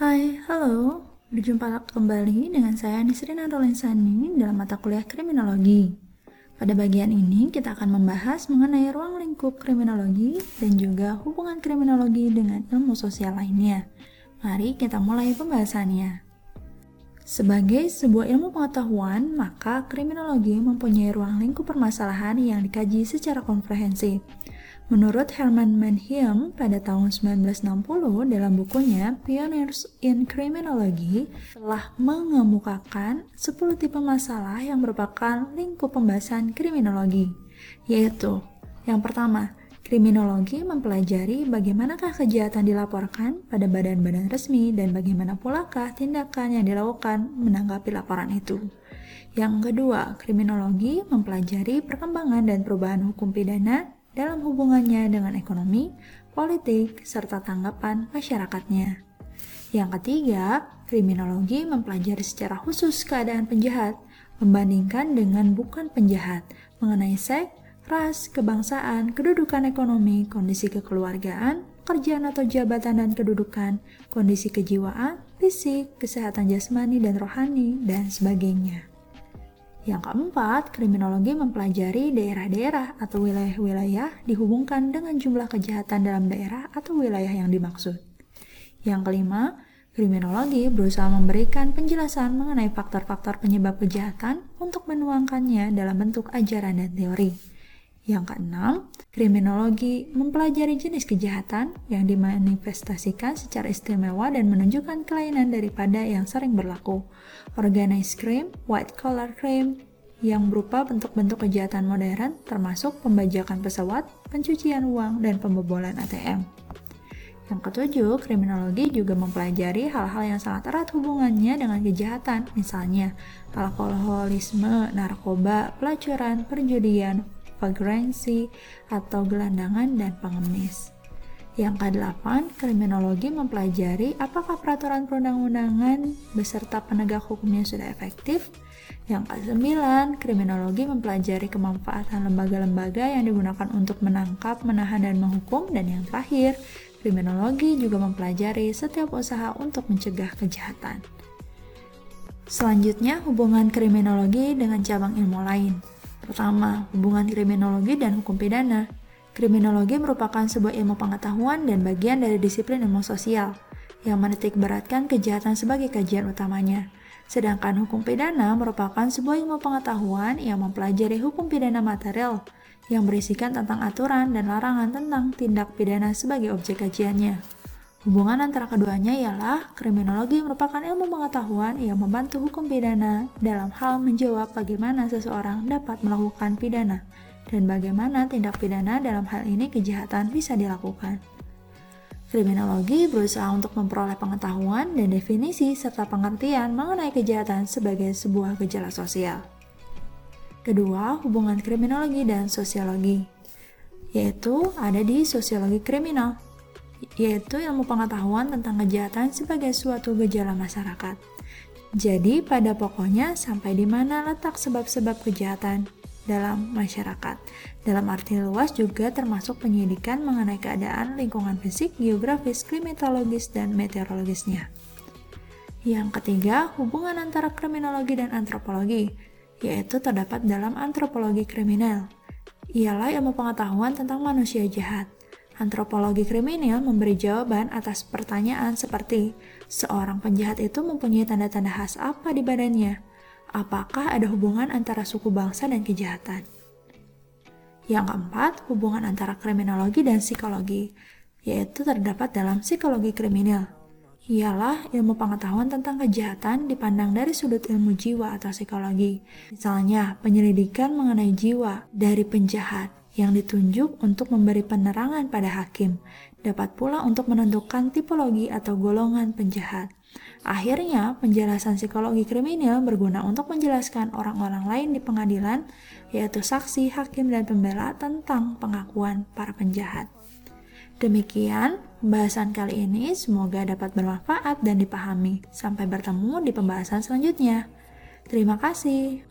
Hai, halo. Berjumpa kembali dengan saya Nisrina Rolensani dalam mata kuliah Kriminologi. Pada bagian ini kita akan membahas mengenai ruang lingkup kriminologi dan juga hubungan kriminologi dengan ilmu sosial lainnya. Mari kita mulai pembahasannya. Sebagai sebuah ilmu pengetahuan, maka kriminologi mempunyai ruang lingkup permasalahan yang dikaji secara komprehensif. Menurut Herman Manheim pada tahun 1960 dalam bukunya Pioneers in Criminology telah mengemukakan 10 tipe masalah yang merupakan lingkup pembahasan kriminologi, yaitu yang pertama, kriminologi mempelajari bagaimanakah kejahatan dilaporkan pada badan-badan resmi dan bagaimana pulakah tindakan yang dilakukan menanggapi laporan itu. Yang kedua, kriminologi mempelajari perkembangan dan perubahan hukum pidana dalam hubungannya dengan ekonomi, politik, serta tanggapan masyarakatnya. Yang ketiga, kriminologi mempelajari secara khusus keadaan penjahat, membandingkan dengan bukan penjahat, mengenai seks, ras, kebangsaan, kedudukan ekonomi, kondisi kekeluargaan, pekerjaan atau jabatan dan kedudukan, kondisi kejiwaan, fisik, kesehatan jasmani dan rohani, dan sebagainya. Yang keempat, kriminologi mempelajari daerah-daerah atau wilayah-wilayah dihubungkan dengan jumlah kejahatan dalam daerah atau wilayah yang dimaksud. Yang kelima, kriminologi berusaha memberikan penjelasan mengenai faktor-faktor penyebab kejahatan untuk menuangkannya dalam bentuk ajaran dan teori. Yang keenam, kriminologi mempelajari jenis kejahatan yang dimanifestasikan secara istimewa dan menunjukkan kelainan daripada yang sering berlaku. Organized crime, white collar crime, yang berupa bentuk-bentuk kejahatan modern termasuk pembajakan pesawat, pencucian uang, dan pembobolan ATM. Yang ketujuh, kriminologi juga mempelajari hal-hal yang sangat erat hubungannya dengan kejahatan, misalnya alkoholisme, narkoba, pelacuran, perjudian, vagrancy, atau gelandangan dan pengemis. Yang ke-8, kriminologi mempelajari apakah peraturan perundang-undangan beserta penegak hukumnya sudah efektif. Yang ke-9, kriminologi mempelajari kemanfaatan lembaga-lembaga yang digunakan untuk menangkap, menahan, dan menghukum. Dan yang terakhir, kriminologi juga mempelajari setiap usaha untuk mencegah kejahatan. Selanjutnya, hubungan kriminologi dengan cabang ilmu lain. Pertama, hubungan kriminologi dan hukum pidana. Kriminologi merupakan sebuah ilmu pengetahuan dan bagian dari disiplin ilmu sosial yang menitik beratkan kejahatan sebagai kajian utamanya. Sedangkan hukum pidana merupakan sebuah ilmu pengetahuan yang mempelajari hukum pidana material yang berisikan tentang aturan dan larangan tentang tindak pidana sebagai objek kajiannya. Hubungan antara keduanya ialah kriminologi merupakan ilmu pengetahuan yang membantu hukum pidana dalam hal menjawab bagaimana seseorang dapat melakukan pidana dan bagaimana tindak pidana dalam hal ini kejahatan bisa dilakukan. Kriminologi berusaha untuk memperoleh pengetahuan dan definisi serta pengertian mengenai kejahatan sebagai sebuah gejala sosial. Kedua, hubungan kriminologi dan sosiologi, yaitu ada di sosiologi kriminal yaitu ilmu pengetahuan tentang kejahatan sebagai suatu gejala masyarakat. Jadi, pada pokoknya, sampai di mana letak sebab-sebab kejahatan dalam masyarakat. Dalam arti luas juga termasuk penyidikan mengenai keadaan lingkungan fisik, geografis, klimatologis, dan meteorologisnya. Yang ketiga, hubungan antara kriminologi dan antropologi, yaitu terdapat dalam antropologi kriminal. Ialah ilmu pengetahuan tentang manusia jahat. Antropologi kriminal memberi jawaban atas pertanyaan seperti, seorang penjahat itu mempunyai tanda-tanda khas apa di badannya? Apakah ada hubungan antara suku bangsa dan kejahatan? Yang keempat, hubungan antara kriminologi dan psikologi, yaitu terdapat dalam psikologi kriminal. Ialah ilmu pengetahuan tentang kejahatan dipandang dari sudut ilmu jiwa atau psikologi. Misalnya, penyelidikan mengenai jiwa dari penjahat, yang ditunjuk untuk memberi penerangan pada hakim, dapat pula untuk menentukan tipologi atau golongan penjahat. Akhirnya, penjelasan psikologi kriminal berguna untuk menjelaskan orang-orang lain di pengadilan, yaitu saksi, hakim, dan pembela tentang pengakuan para penjahat. Demikian pembahasan kali ini, semoga dapat bermanfaat dan dipahami. Sampai bertemu di pembahasan selanjutnya. Terima kasih.